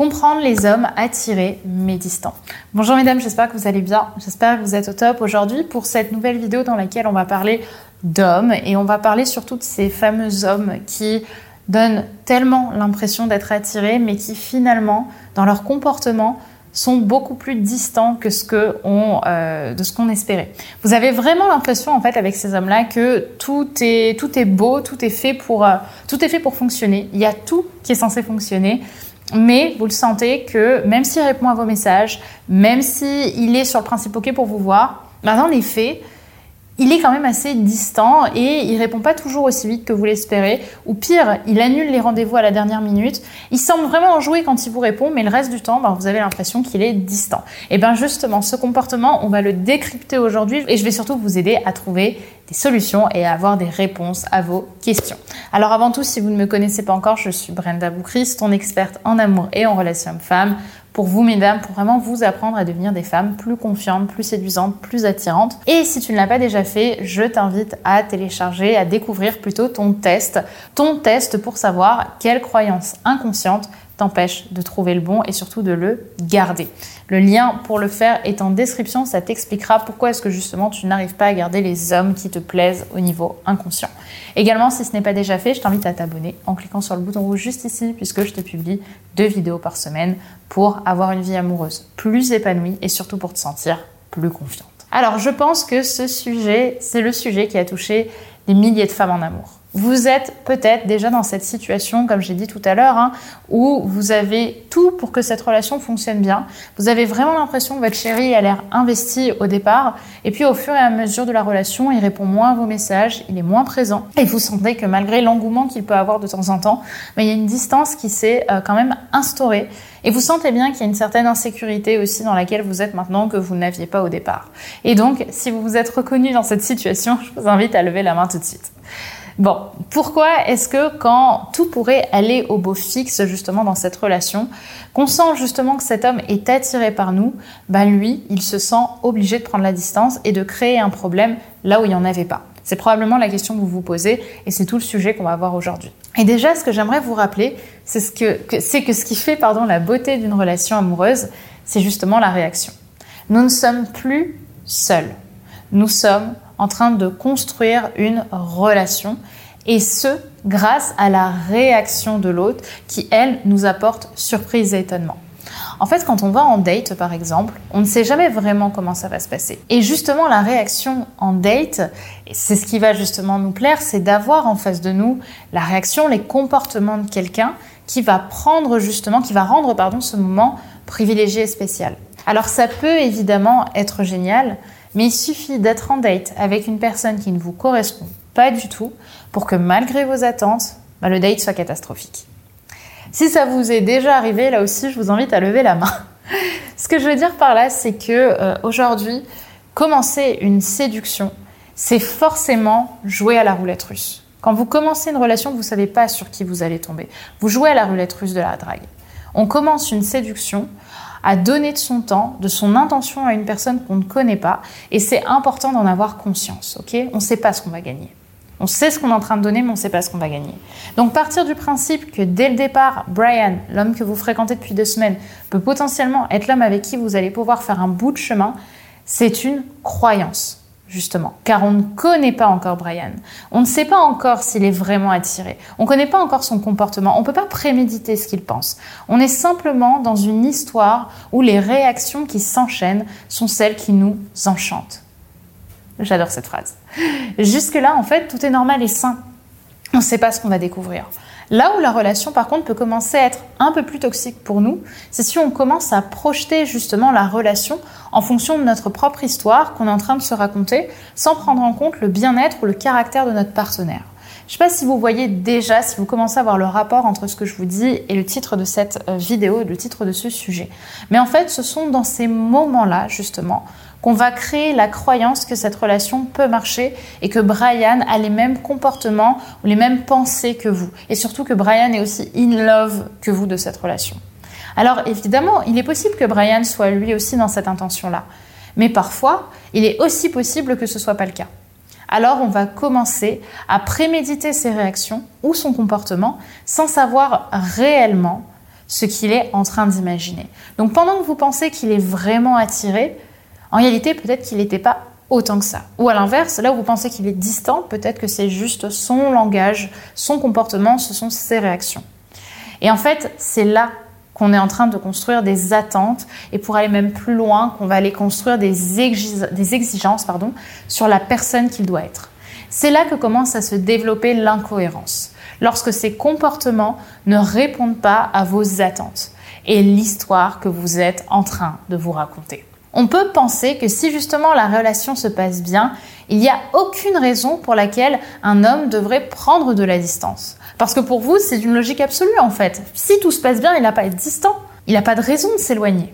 comprendre les hommes attirés mais distants. Bonjour mesdames, j'espère que vous allez bien, j'espère que vous êtes au top aujourd'hui pour cette nouvelle vidéo dans laquelle on va parler d'hommes et on va parler surtout de ces fameux hommes qui donnent tellement l'impression d'être attirés mais qui finalement dans leur comportement sont beaucoup plus distants que ce euh, qu'on espérait. Vous avez vraiment l'impression en fait avec ces hommes-là que tout est beau, euh, tout est fait pour fonctionner. Il y a tout qui est censé fonctionner. Mais vous le sentez que même s'il répond à vos messages, même s'il est sur le principe OK pour vous voir, bah dans les faits, il est quand même assez distant et il répond pas toujours aussi vite que vous l'espérez. Ou pire, il annule les rendez-vous à la dernière minute. Il semble vraiment enjoué quand il vous répond, mais le reste du temps, bah, vous avez l'impression qu'il est distant. Et bien justement, ce comportement, on va le décrypter aujourd'hui et je vais surtout vous aider à trouver solutions et à avoir des réponses à vos questions. Alors avant tout, si vous ne me connaissez pas encore, je suis Brenda Boucris, ton experte en amour et en relations hommes-femmes pour vous, mesdames, pour vraiment vous apprendre à devenir des femmes plus confiantes, plus séduisantes, plus attirantes. Et si tu ne l'as pas déjà fait, je t'invite à télécharger, à découvrir plutôt ton test. Ton test pour savoir quelles croyances inconscientes t'empêche de trouver le bon et surtout de le garder. Le lien pour le faire est en description, ça t'expliquera pourquoi est-ce que justement tu n'arrives pas à garder les hommes qui te plaisent au niveau inconscient. Également, si ce n'est pas déjà fait, je t'invite à t'abonner en cliquant sur le bouton rouge juste ici puisque je te publie deux vidéos par semaine pour avoir une vie amoureuse plus épanouie et surtout pour te sentir plus confiante. Alors, je pense que ce sujet, c'est le sujet qui a touché des milliers de femmes en amour. Vous êtes peut-être déjà dans cette situation, comme j'ai dit tout à l'heure, hein, où vous avez tout pour que cette relation fonctionne bien. Vous avez vraiment l'impression que votre chéri a l'air investi au départ, et puis au fur et à mesure de la relation, il répond moins à vos messages, il est moins présent, et vous sentez que malgré l'engouement qu'il peut avoir de temps en temps, mais il y a une distance qui s'est euh, quand même instaurée. Et vous sentez bien qu'il y a une certaine insécurité aussi dans laquelle vous êtes maintenant que vous n'aviez pas au départ. Et donc, si vous vous êtes reconnu dans cette situation, je vous invite à lever la main tout Bon, pourquoi est-ce que quand tout pourrait aller au beau fixe justement dans cette relation, qu'on sent justement que cet homme est attiré par nous, bah lui, il se sent obligé de prendre la distance et de créer un problème là où il n'y en avait pas? C'est probablement la question que vous vous posez et c'est tout le sujet qu'on va voir aujourd'hui. Et déjà, ce que j'aimerais vous rappeler, c'est ce que, c'est que ce qui fait pardon, la beauté d'une relation amoureuse, c'est justement la réaction. Nous ne sommes plus seuls. Nous sommes en train de construire une relation et ce, grâce à la réaction de l'autre qui, elle, nous apporte surprise et étonnement. En fait, quand on va en date, par exemple, on ne sait jamais vraiment comment ça va se passer. Et justement, la réaction en date, c'est ce qui va justement nous plaire, c'est d'avoir en face de nous la réaction, les comportements de quelqu'un qui va prendre justement, qui va rendre, pardon, ce moment privilégié et spécial. Alors ça peut évidemment être génial, mais il suffit d'être en date avec une personne qui ne vous correspond pas du tout pour que malgré vos attentes, bah, le date soit catastrophique. Si ça vous est déjà arrivé, là aussi, je vous invite à lever la main. Ce que je veux dire par là, c'est que euh, aujourd'hui, commencer une séduction, c'est forcément jouer à la roulette russe. Quand vous commencez une relation, vous ne savez pas sur qui vous allez tomber. Vous jouez à la roulette russe de la drague. On commence une séduction à donner de son temps, de son intention à une personne qu'on ne connaît pas. Et c'est important d'en avoir conscience, ok? On ne sait pas ce qu'on va gagner. On sait ce qu'on est en train de donner, mais on ne sait pas ce qu'on va gagner. Donc partir du principe que dès le départ, Brian, l'homme que vous fréquentez depuis deux semaines, peut potentiellement être l'homme avec qui vous allez pouvoir faire un bout de chemin, c'est une croyance justement, car on ne connaît pas encore Brian. On ne sait pas encore s'il est vraiment attiré. On ne connaît pas encore son comportement. On ne peut pas préméditer ce qu'il pense. On est simplement dans une histoire où les réactions qui s'enchaînent sont celles qui nous enchantent. J'adore cette phrase. Jusque-là, en fait, tout est normal et sain. On ne sait pas ce qu'on va découvrir. Là où la relation, par contre, peut commencer à être un peu plus toxique pour nous, c'est si on commence à projeter justement la relation en fonction de notre propre histoire qu'on est en train de se raconter, sans prendre en compte le bien-être ou le caractère de notre partenaire. Je ne sais pas si vous voyez déjà, si vous commencez à voir le rapport entre ce que je vous dis et le titre de cette euh, vidéo, le titre de ce sujet. Mais en fait, ce sont dans ces moments-là, justement, qu'on va créer la croyance que cette relation peut marcher et que Brian a les mêmes comportements ou les mêmes pensées que vous. Et surtout que Brian est aussi in love que vous de cette relation. Alors évidemment, il est possible que Brian soit lui aussi dans cette intention-là. Mais parfois, il est aussi possible que ce ne soit pas le cas. Alors on va commencer à préméditer ses réactions ou son comportement sans savoir réellement ce qu'il est en train d'imaginer. Donc pendant que vous pensez qu'il est vraiment attiré, en réalité peut-être qu'il n'était pas autant que ça. Ou à l'inverse, là où vous pensez qu'il est distant, peut-être que c'est juste son langage, son comportement, ce sont ses réactions. Et en fait, c'est là qu'on est en train de construire des attentes et pour aller même plus loin, qu'on va aller construire des, exigences sur la personne qu'il doit être. C'est là que commence à se développer l'incohérence lorsque ces comportements ne répondent pas à vos attentes et l'histoire que vous êtes en train de vous raconter. On peut penser que si justement la relation se passe bien, il n'y a aucune raison pour laquelle un homme devrait prendre de la distance. Parce que pour vous, c'est une logique absolue en fait. Si tout se passe bien, il n'a pas à être distant. Il n'a pas de raison de s'éloigner.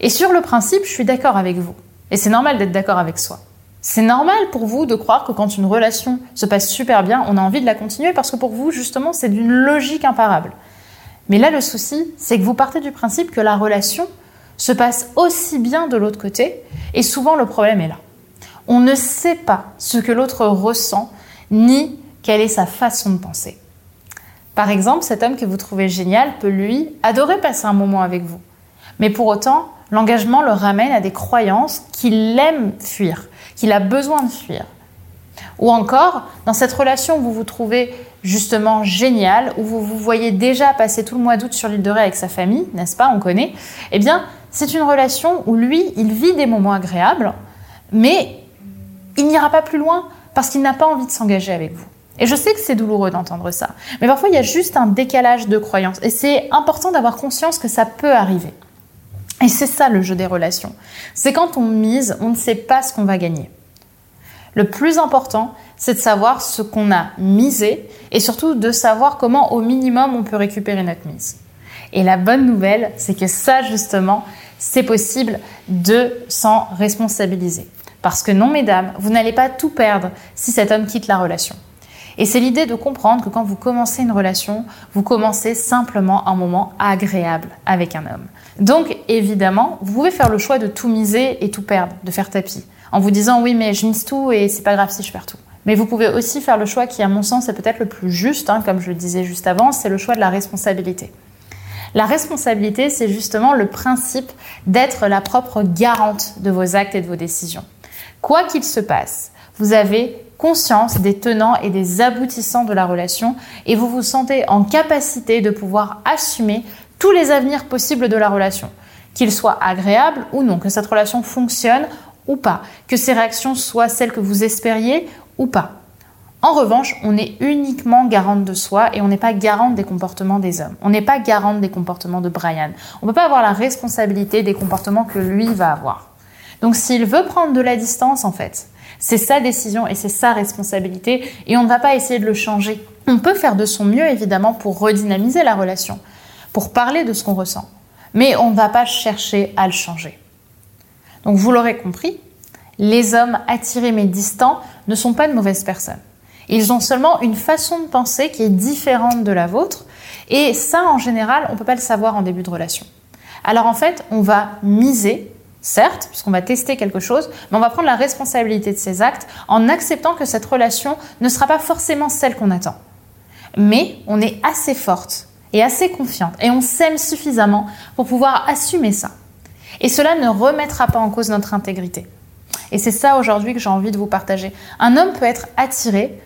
Et sur le principe, je suis d'accord avec vous. Et c'est normal d'être d'accord avec soi. C'est normal pour vous de croire que quand une relation se passe super bien, on a envie de la continuer parce que pour vous, justement, c'est d'une logique imparable. Mais là, le souci, c'est que vous partez du principe que la relation se passe aussi bien de l'autre côté, et souvent le problème est là. On ne sait pas ce que l'autre ressent, ni quelle est sa façon de penser. Par exemple, cet homme que vous trouvez génial peut, lui, adorer passer un moment avec vous. Mais pour autant, l'engagement le ramène à des croyances qu'il aime fuir, qu'il a besoin de fuir. Ou encore, dans cette relation où vous vous trouvez justement génial, où vous vous voyez déjà passer tout le mois d'août sur l'île de Ré avec sa famille, n'est-ce pas, on connaît, eh bien, c'est une relation où lui, il vit des moments agréables, mais il n'ira pas plus loin parce qu'il n'a pas envie de s'engager avec vous. Et je sais que c'est douloureux d'entendre ça, mais parfois il y a juste un décalage de croyances, et c'est important d'avoir conscience que ça peut arriver. Et c'est ça le jeu des relations. C'est quand on mise, on ne sait pas ce qu'on va gagner. Le plus important, c'est de savoir ce qu'on a misé et surtout de savoir comment au minimum on peut récupérer notre mise. Et la bonne nouvelle, c'est que ça justement, c'est possible de s'en responsabiliser. Parce que non, mesdames, vous n'allez pas tout perdre si cet homme quitte la relation. Et c'est l'idée de comprendre que quand vous commencez une relation, vous commencez simplement un moment agréable avec un homme. Donc évidemment, vous pouvez faire le choix de tout miser et tout perdre, de faire tapis, en vous disant oui mais je mise tout et c'est pas grave si je perds tout. Mais vous pouvez aussi faire le choix qui à mon sens est peut-être le plus juste, hein, comme je le disais juste avant, c'est le choix de la responsabilité. La responsabilité, c'est justement le principe d'être la propre garante de vos actes et de vos décisions. Quoi qu'il se passe, vous avez conscience des tenants et des aboutissants de la relation et vous vous sentez en capacité de pouvoir assumer tous les avenirs possibles de la relation, qu'ils soient agréables ou non, que cette relation fonctionne ou pas, que ces réactions soient celles que vous espériez ou pas. En revanche, on est uniquement garante de soi et on n'est pas garante des comportements des hommes. On n'est pas garante des comportements de Brian. On ne peut pas avoir la responsabilité des comportements que lui va avoir. Donc s'il veut prendre de la distance, en fait, c'est sa décision et c'est sa responsabilité et on ne va pas essayer de le changer. On peut faire de son mieux évidemment pour redynamiser la relation, pour parler de ce qu'on ressent, mais on ne va pas chercher à le changer. Donc vous l'aurez compris, les hommes attirés mais distants ne sont pas de mauvaises personnes. Ils ont seulement une façon de penser qui est différente de la vôtre et ça en général on ne peut pas le savoir en début de relation. Alors en fait on va miser certes, puisqu'on va tester quelque chose, mais on va prendre la responsabilité de ses actes en acceptant que cette relation ne sera pas forcément celle qu'on attend. Mais on est assez forte et assez confiante et on s'aime suffisamment pour pouvoir assumer ça. Et cela ne remettra pas en cause notre intégrité. Et c'est ça aujourd'hui que j'ai envie de vous partager. Un homme peut être attiré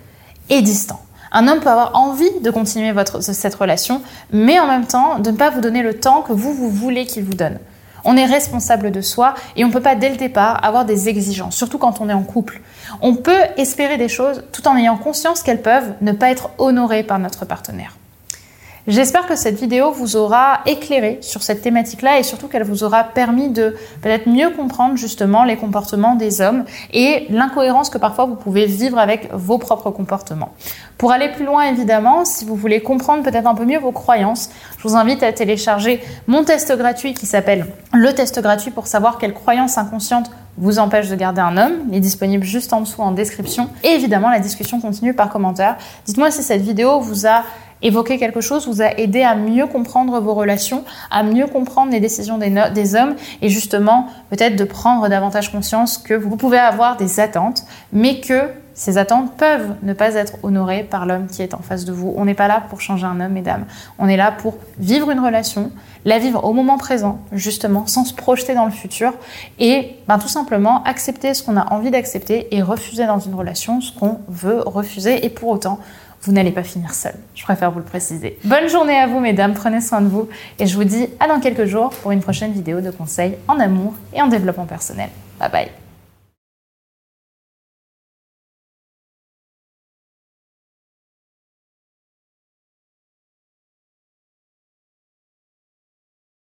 et distant. Un homme peut avoir envie de continuer cette relation, mais en même temps de ne pas vous donner le temps que vous, vous voulez qu'il vous donne. On est responsable de soi et on ne peut pas dès le départ avoir des exigences, surtout quand on est en couple. On peut espérer des choses tout en ayant conscience qu'elles peuvent ne pas être honorées par notre partenaire. J'espère que cette vidéo vous aura éclairé sur cette thématique-là et surtout qu'elle vous aura permis de peut-être mieux comprendre justement les comportements des hommes et l'incohérence que parfois vous pouvez vivre avec vos propres comportements. Pour aller plus loin évidemment, si vous voulez comprendre peut-être un peu mieux vos croyances, je vous invite à télécharger mon test gratuit qui s'appelle le test gratuit pour savoir quelles croyances inconscientes vous empêchent de garder un homme. Il est disponible juste en dessous en description. Et évidemment, la discussion continue par commentaire. Dites-moi si cette vidéo vous a évoquer quelque chose vous a aidé à mieux comprendre vos relations, à mieux comprendre les décisions des, hommes et justement peut-être de prendre davantage conscience que vous pouvez avoir des attentes, mais que ces attentes peuvent ne pas être honorées par l'homme qui est en face de vous. On n'est pas là pour changer un homme, mesdames. On est là pour vivre une relation, la vivre au moment présent, justement, sans se projeter dans le futur, et ben, tout simplement accepter ce qu'on a envie d'accepter et refuser dans une relation ce qu'on veut refuser. Et pour autant, vous n'allez pas finir seul. Je préfère vous le préciser. Bonne journée à vous, mesdames. Prenez soin de vous. Et je vous dis à dans quelques jours pour une prochaine vidéo de conseils en amour et en développement personnel. Bye bye.